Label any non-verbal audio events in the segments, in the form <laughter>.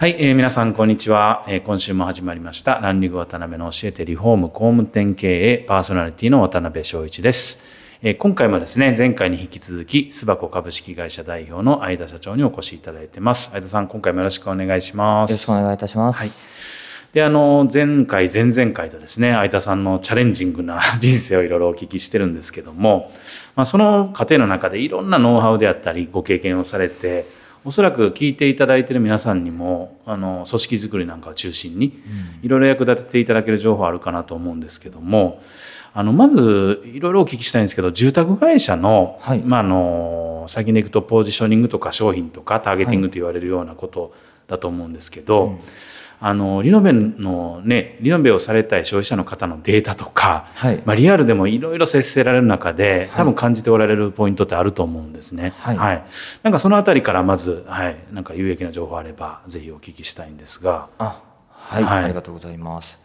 はい、えー、皆さんこんにちは、えー、今週も始まりましたランリング渡辺の教えてリフォーム工務店経営パーソナリティの渡辺翔一ですえ今回もですね、前回に引き続き、スバコ株式会社代表の相田社長にお越しいただいてます。相田さん、今回もよろしくお願いします。よろしくお願いいたします。はい。で、あの、前回、前々回とですね、相田さんのチャレンジングな <laughs> 人生をいろいろお聞きしてるんですけども、まあ、その過程の中でいろんなノウハウであったり、ご経験をされて、おそらく聞いていただいている皆さんにもあの組織づくりなんかを中心にいろいろ役立てていただける情報あるかなと思うんですけどもあのまずいろいろお聞きしたいんですけど住宅会社の,、はい。まあ、あの最近でいくとポジショニングとか商品とかターゲティングと言われるようなことだと思うんですけど、はいうんあのリノベのねリノベをされたい消費者の方のデータとか、はい、まあ、リアルでもいろいろ接せられる中で多分感じておられるポイントってあると思うんですね。はい、はい、なんかそのあたりからまず、はい、なんか有益な情報あればぜひお聞きしたいんですが。あはい、はい、ありがとうございます。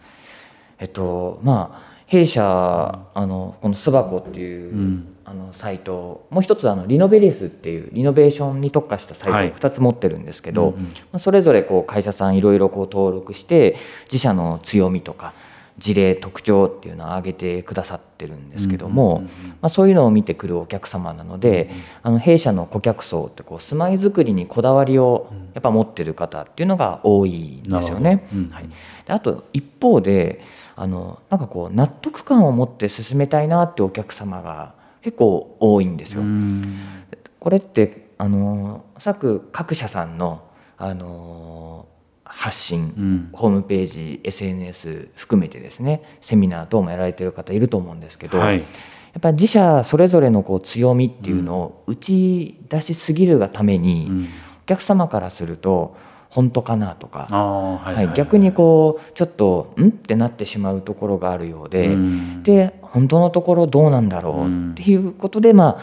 えっとまあ弊社、あのこの巣箱っていう、うん、あのサイトもう一つあのリノベリスっていうリノベーションに特化したサイトを2つ持ってるんですけど、はいうんうん、まあ、それぞれこう会社さんいろいろこう登録して自社の強みとか事例特徴っていうのを挙げてくださってるんですけども、まあ、そういうのを見てくるお客様なので、あの弊社の顧客層ってこう住まいづくりにこだわりをやっぱ持ってる方っていうのが多いんですよね。はい、であと一方であのなんかこう納得感を持って進めたいなってお客様が結構多いんですよ。これってあのく各社さんのあの発信、うん、ホームページ SNS 含めてですねセミナー等もやられてる方いると思うんですけど、はい、やっぱり自社それぞれのこう強みっていうのを打ち出しすぎるがために、うん、お客様からすると本当かなとか、はい、逆にこうちょっとん？ってなってしまうところがあるようで、うん、で本当のところどうなんだろうっていうことで、ま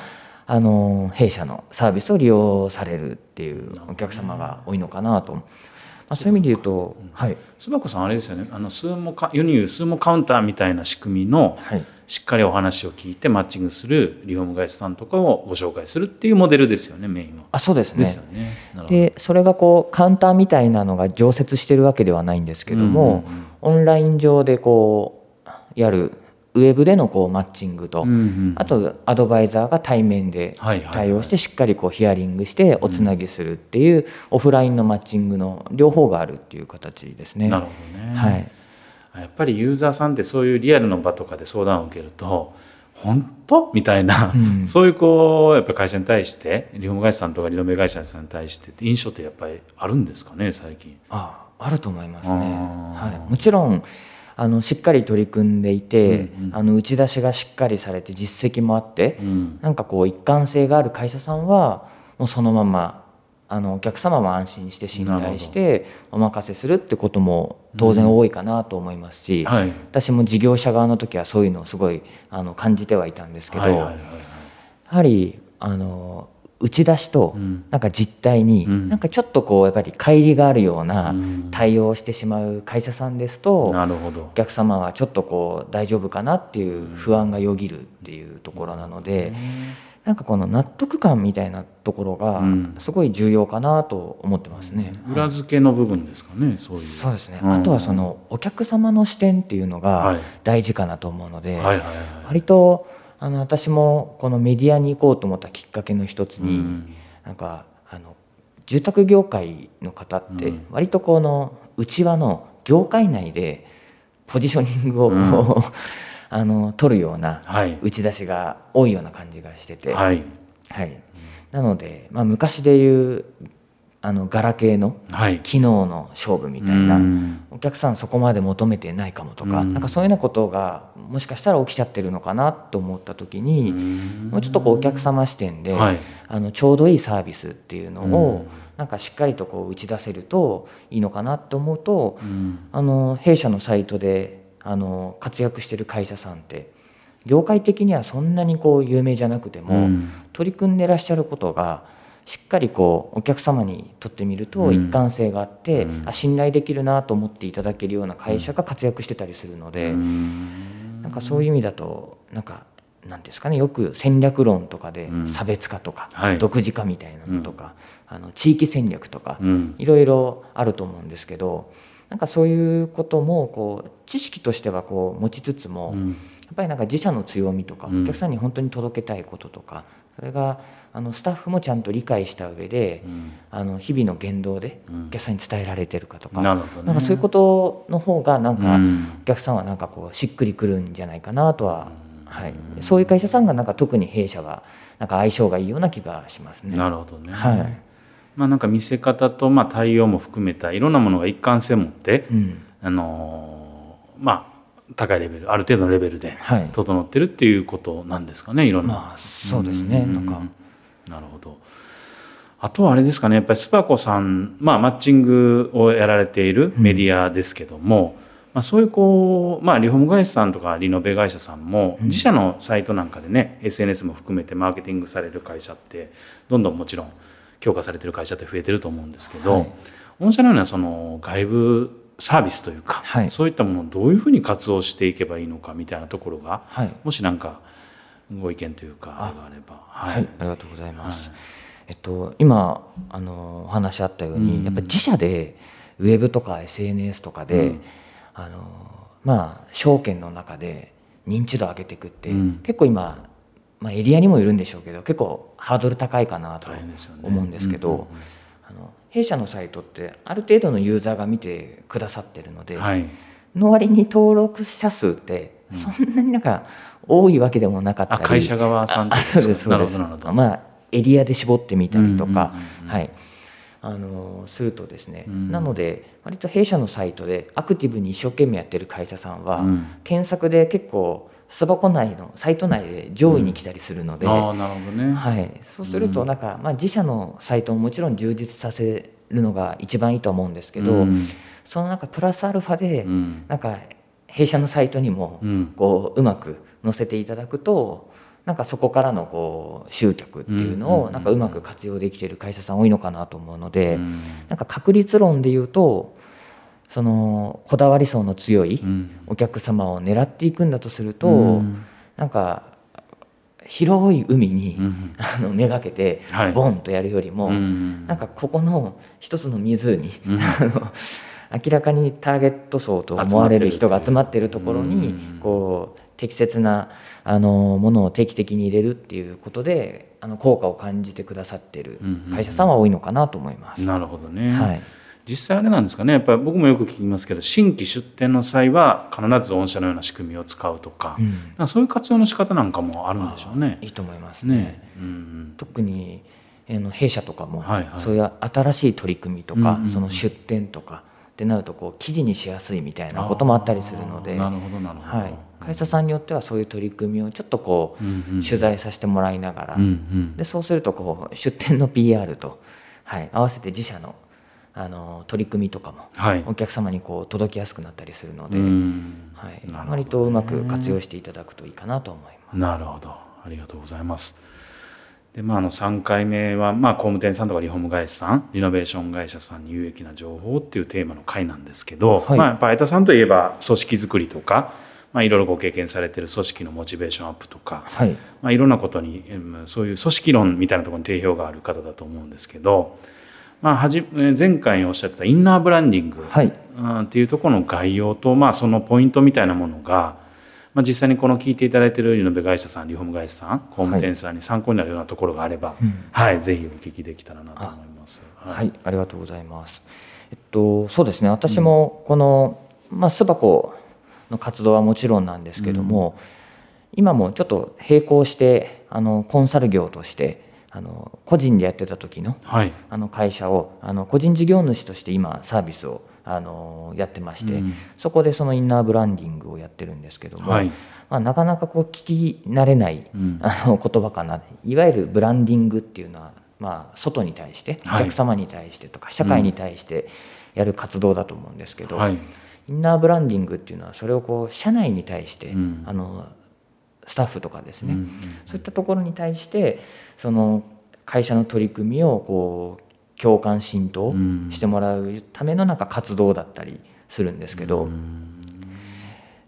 あ、あの弊社のサービスを利用されるっていうお客様が多いのかなと。まあ、そういう意味で言うと、はい、須箱さんあれですよねあの数も世に言う数もカウンターみたいな仕組みの、はいしっかりお話を聞いてマッチングするリフォーム会社さんとかをご紹介するっていうモデルですよねメインは。あそうですね。ですよね。でそれがこうカウンターみたいなのが常設してるわけではないんですけども、うんうんうん、オンライン上でこうやるウェブでのこうマッチングと、うんうん、あとアドバイザーが対面で対応してしっかりこうヒアリングしておつなぎするっていうオフラインのマッチングの両方があるっていう形ですね。なるほどね。はい。やっぱりユーザーさんってそういうリアルの場とかで相談を受けると本当？みたいな、うん、<laughs> そういうこうやっぱ会社に対してリフォーム会社さんとかリノベ会社さんに対して印象ってやっぱりあるんですかね最近？ああると思いますね、はい、もちろんあのしっかり取り組んでいて、うんうん、あの打ち出しがしっかりされて実績もあって、うん、なんかこう一貫性がある会社さんはもうそのままあのお客様も安心して信頼してお任せするってことも当然多いかなと思いますし、うん。はい、私も事業者側の時はそういうのをすごいあの感じてはいたんですけど、やはりあの打ち出しとうん。なんか実態にうん。なんかちょっとこうやっぱり乖離があるようなうん。対応をしてしまう会社さんですとお客様はちょっとこう大丈夫かなっていう不安がよぎるっていうところなのでなんかこの納得感みたいなところがうん。すごい重要かなと思ってますね。裏付けの部分ですかねそういう。そうですね、うん。あとはそのお客様の視点っていうのはい。が大事かなと思うので、割とあの私もこのメディアに行こうと思ったきっかけの一つに、うん。なんかあの住宅業界の方ってうん。割とこの内輪の業界内でポジショニングをこう、<laughs> あの取るようなはい。打ち出しが多いような感じがしてて、はい。はい。なので、まあ、昔でいうあのガラケーのはい。機能の勝負みたいな、うん。お客さんそこまで求めてないかもとか、うん。なんかそういうようなことがもしかしたら起きちゃってるのかなと思った時に、もうちょっとこうお客様視点で、はい。あのちょうどいいサービスっていうのを、うんなんかしっかりとこう打ち出せるといいのかなと思うと、うん。あの弊社のサイトであの活躍してる会社さんって業界的にはそんなにこう有名じゃなくても、うん。取り組んでらっしゃることがしっかりこうお客様にとってみるとうん。一貫性があって、うん。あ信頼できるなと思っていただけるような会社が活躍してたりするので、うん。なんかそういう意味だとなんかなんですかねよく戦略論とかでうん。差別化とか、はい。独自化みたいなのとか、あの地域戦略とか、うん。いろいろあると思うんですけどなんかそういうこともこう知識としてはこう持ちつつも、うん。やっぱりなんか自社の強みとか、うん。お客さんに本当に届けたいこととかそれがあのスタッフもちゃんと理解した上で、うん。あの日々の言動でうん。お客さんに伝えられてるかとか、なるほどね。なんかそういうことの方がなんか、うん。お客さんはなんかこうしっくりくるんじゃないかなとは、はい、そういう会社さんがなんか特に弊社はなんか相性がいいような気がしますね。なるほどね、はい。まあなんか見せ方とまあ対応も含めたいろんなものが一貫性を持って、うん。あのーまあ高いレベルある程度のレベルではい。整ってるっていうことなんですかねいろんな、まあそうですね。なんか。なるほど。あとはあれですかねやっぱりスパコさん、まあ、マッチングをやられているメディアですけども、まあ、そういうこう、まあ、リフォーム会社さんとかリノベ会社さんも自社のサイトなんかでね、SNS も含めてマーケティングされる会社ってどんどんもちろん強化されてる会社って増えてると思うんですけど、はい。御社のようなその外部サービスというか、はい。そういったものをどういうふうに活用していけばいいのかみたいなところが、はい。もしなんかご意見というかあれば。はい、ありがとうございます。えっと、今あのお話あったように、うん。やっぱり自社でウェブとか SNS とかで、うん。あのまあ証券の中で認知度を上げていくって、うん。結構今、まあ、エリアにもよるんでしょうけど結構ハードル高いかなと思うんですけど、うんうんうん弊社のサイトってある程度のユーザーが見てくださってるので、はい。の割に登録者数ってそんなになんか多いわけでもなかったり、あ会社側さんああそうですそうです。まあエリアで絞ってみたりとか、うんうんうんうん。はい。あのするとですね、うん。なので割と弊社のサイトでアクティブに一生懸命やってる会社さんは、うん。検索で結構巣箱内のサイト内で上位に来たりするので、ああなるほどね、はい、そうするとなんか、まあ、自社のサイトももちろん充実させるのが一番いいと思うんですけど、うん。そのなんかプラスアルファで、うん。なんか弊社のサイトにもうんこううまく載せていただくとなんかそこからのこう集客っていうのうん。うん。うん。をなんかうまく活用できている会社さん多いのかなと思うので、うん。なんか確率論で言うとそのこだわり層の強いうん。お客様を狙っていくんだとすると、うん。なんか広い海に、うん。あのめがけてはい。ボンとやるよりも、うん。なんかここの一つの湖、うん。明らかにターゲット層と思われる人が集まっているところにうん。こう適切なあのものを定期的に入れるっていうことであの効果を感じてくださっている会社さんは多いのかなと思います。なるほどね、はい実際あれなんですかね。やっぱり僕もよく聞きますけど新規出店の際は必ず御社のような仕組みを使うとか,、うん。そういう活用の仕方なんかもあるんでしょうね。いいと思いますね。ね。うん特にあの弊社とかも、はいはい。そういう新しい取り組みとか、うんうんうん。その出店とかってなるとこう記事にしやすいみたいなこともあったりするので、なるほどなるほど、はい、会社さんによってはそういう取り組みをちょっとこう、うんうん取材させてもらいながら、うんうん。でそうするとこう出店の PR と、はい、合わせて自社のあの取り組みとかもはい。お客様にこう届きやすくなったりするので、うん。はい。なるほど。割とうまく活用していただくといいかなと思います。なるほど。ありがとうございます。でまあ、あの3回目は、まあ、工務店さんとかリフォーム会社さんリノベーション会社さんに有益な情報っていうテーマの回なんですけど、はい。まあ、やっぱ相田さんといえば組織づくりとか、まあ、いろいろご経験されてる組織のモチベーションアップとか、はい。まあ、いろんなことにうんそういう組織論みたいなところに定評がある方だと思うんですけど、まあ、はじえ前回おっしゃってたインナーブランディング、はい。うんっていうところの概要と、まあ、そのポイントみたいなものが、まあ、実際にこの聞いていただいているリノベ会社さんリフォーム会社さん工務店さんに参考になるようなところがあれば、はいぜひお聞きできたらなと思います。はい、ありがとうございます。えっと、そうですね、私もこの、まあ、巣箱の活動はもちろんなんですけども、今もちょっと並行して、あの、コンサル業として、あの、個人でやってた時の、はい。あの会社を、あの、個人事業主として今、サービスを、あの、やってまして、うん。そこでそのインナーブランディングをやってるんですけども、はい。まあ、なかなかこう聞き慣れない、うん。あの言葉かな。いわゆるブランディングっていうのは、まあ、外に対しておはい。客様に対してとか、社会に対してやる活動だと思うんですけど、はい。インナーブランディングっていうのはそれをこう社内に対して、うん。あのスタッフとかですね、うんうんそういったところに対してその会社の取り組みをこう共感浸透してもらうためのなんか活動だったりするんですけど、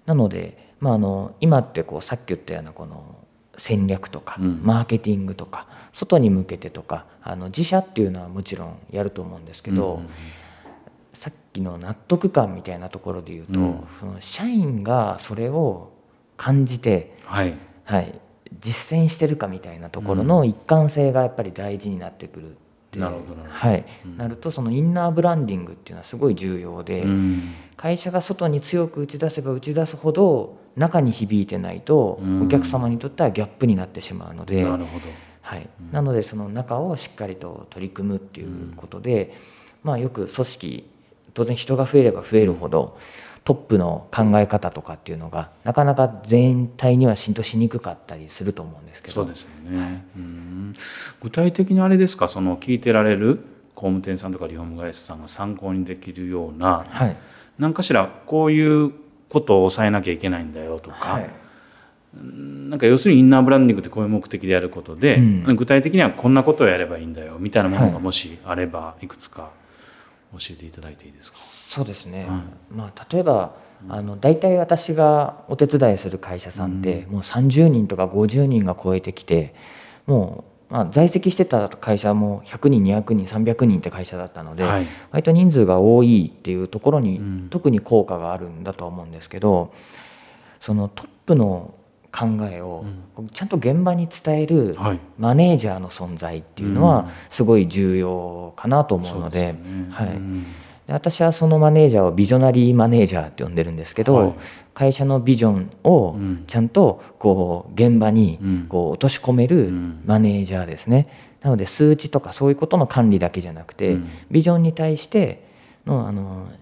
なので、まあ、あの今ってこうさっき言ったようなこの戦略とか、うん。マーケティングとか外に向けてとかあの自社っていうのはもちろんやると思うんですけど、うん。さっきの納得感みたいなところで言うと、うん。その社員がそれを感じて、はい。はい、実践してるかみたいなところの一貫性がやっぱり大事になってくるっていう。なるほどなるほど。はい。なるとそのインナーブランディングっていうのはすごい重要で、うん。会社が外に強く打ち出せば打ち出すほど中に響いてないとうん。お客様にとってはギャップになってしまうので、なるほど。はい、なのでその中をしっかりと取り組むっていうことで、まあ、よく組織当然人が増えれば増えるほどトップの考え方とかっていうのがなかなか全体には浸透しにくかったりすると思うんですけど。そうですよね、うん。具体的にあれですか？その聞いてられる工務店さんとかリフォーム会社さんが参考にできるようなはい。何かしらこういうことを抑えなきゃいけないんだよとか、はい。なんか要するにインナーブランディングってこういう目的でやることで、うん。具体的にはこんなことをやればいいんだよみたいなものがはい。もしあればいくつか教えていただいていいですか？そうですね、はまあ、例えばあの大体私がお手伝いする会社さんって、もう30人とか50人が超えてきてもう、まあ、在籍してた会社も100人200人300人って会社だったので、はい。割と人数が多いっていうところに、うん。特に効果があるんだとは思うんですけどそのトップの考えをちゃんと現場に伝えるはい。マネージャーの存在っていうのうん。はすごい重要かなと思うので。はい。うん。で私はそのマネージャーをビジョナリーマネージャーって呼んでるんですけど、はい。会社のビジョンをうん。ちゃんとこう現場にうん。こう落とし込めるうん。マネージャーですね。なので数値とかそういうことの管理だけじゃなくて、うん。ビジョンに対してのあのし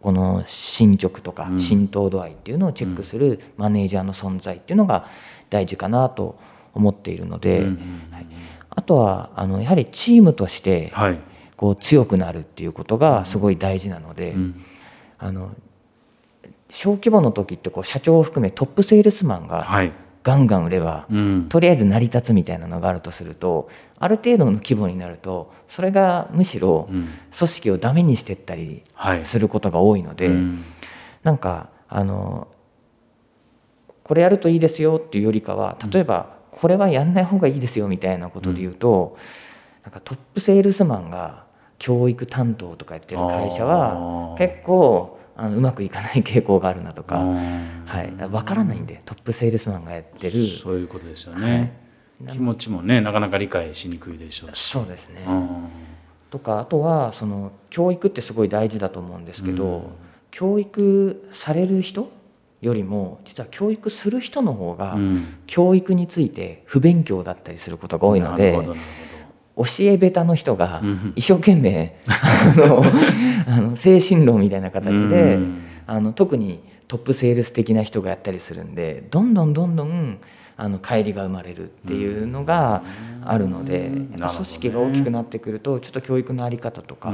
この進捗とかうん。浸透度合いっていうのをチェックするマネージャーの存在っていうのが大事かなと思っているので、あとはあのやはりチームとしてはい。こう強くなるっていうことがすごい大事なので、うん。あの小規模の時ってこう社長を含めトップセールスマンがはいガンガン売れば、うん。とりあえず成り立つみたいなのがあるとするとある程度の規模になるとそれがむしろうん。組織をダメにしてったりはい。することが多いので、うん。なんかあのこれやるといいですよっていうよりかは例えばこれはやんない方がいいですよみたいなことで言うと、なんかトップセールスマンが教育担当とかやってる会社あはー。結構あのうまくいかない傾向があるなとか、うん。はい、分からないんでトップセールスマンがやってる。そういうことですよね、気持ちもねなかなか理解しにくいでしょうし。そうですね、うん。とかあとはその教育ってすごい大事だと思うんですけど、うん。教育される人よりも実は教育する人の方が、うん。教育について不勉強だったりすることが多いのでなるほどなる教え下手の人がうん。一生懸命あのあの精神論みたいな形でうん。あの特にトップセールス的な人がやったりするんでどんどんどんどんあの乖離が生まれるっていうのがあるのでうんやっぱ組織が大きくなってくるとちょっと教育の在り方とか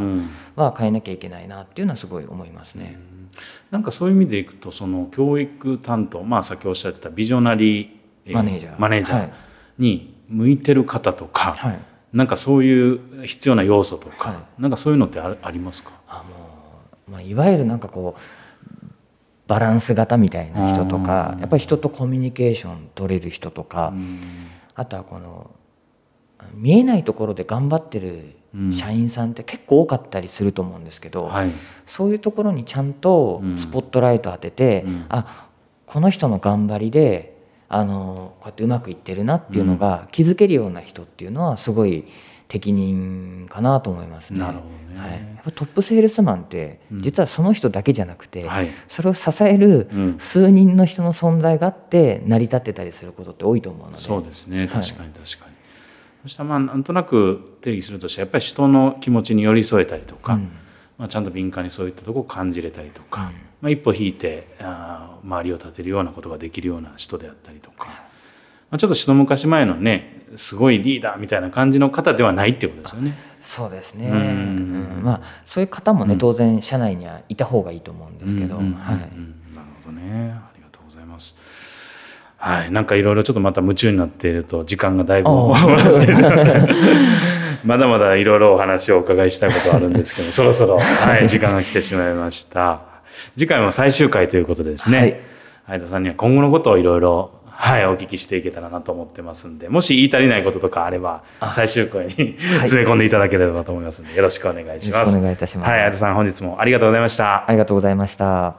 は変えなきゃいけないなっていうのはすごい思いますね。なんかそういう意味でいくとその教育担当まあさっきおっしゃってたビジョナリーえマネージャーに向いてる方とか、はい、なんかそういう必要な要素とか、はい、なんかそういうのってありますか？あもう、まあ、いわゆるなんかこうバランス型みたいな人とかやっぱり人とコミュニケーション取れる人とかあとはこの見えないところで頑張ってる社員さんって結構多かったりすると思うんですけど、はい、そういうところにちゃんとスポットライト当てて、うん、あこの人の頑張りであのこうやってうまくいってるなっていうのが気づけるような人っていうのはすごい適任かなと思いますね。なるほどね。はい、トップセールスマンって実はその人だけじゃなくて、うんはい、それを支える数人の人の存在があって成り立ってたりすることって多いと思うので。そうですね。確かに確かに、そしたらまあなんとなく定義するとしてやっぱり人の気持ちに寄り添えたりとか、うん、まあ、ちゃんと敏感にそういったとこを感じれたりとか、うん、まあ、一歩引いてあ周りを立てるようなことができるような人であったりとか、まあ、ちょっと一昔前のねすごいリーダーみたいな感じの方ではないっていうことですよね。そうですね、うん、まあ、そういう方もね、当然社内にはいた方がいいと思うんですけど。はい、なるほどね。ありがとうございます。はい、なんかいろいろちょっとまた夢中になっていると時間がだいぶ <laughs> <laughs> まだまだいろいろお話をお伺いしたいことあるんですけどそろそろ、はい、時間が来てしまいました次回も最終回ということでですね、はい、相田さんには今後のことをいろいろはい、お聞きしていけたらなと思ってますんで、もし言い足りないこととかあれば、最終回に <laughs> 詰め込んでいただければと思いますので、よろしくお願いします。お願いいたします。はい、相田さん、本日もありがとうございました。ありがとうございました。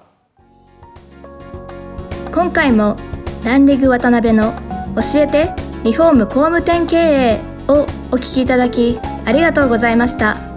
今回もランリグ渡辺の教えてリフォーム工務店経営をお聞きいただきありがとうございました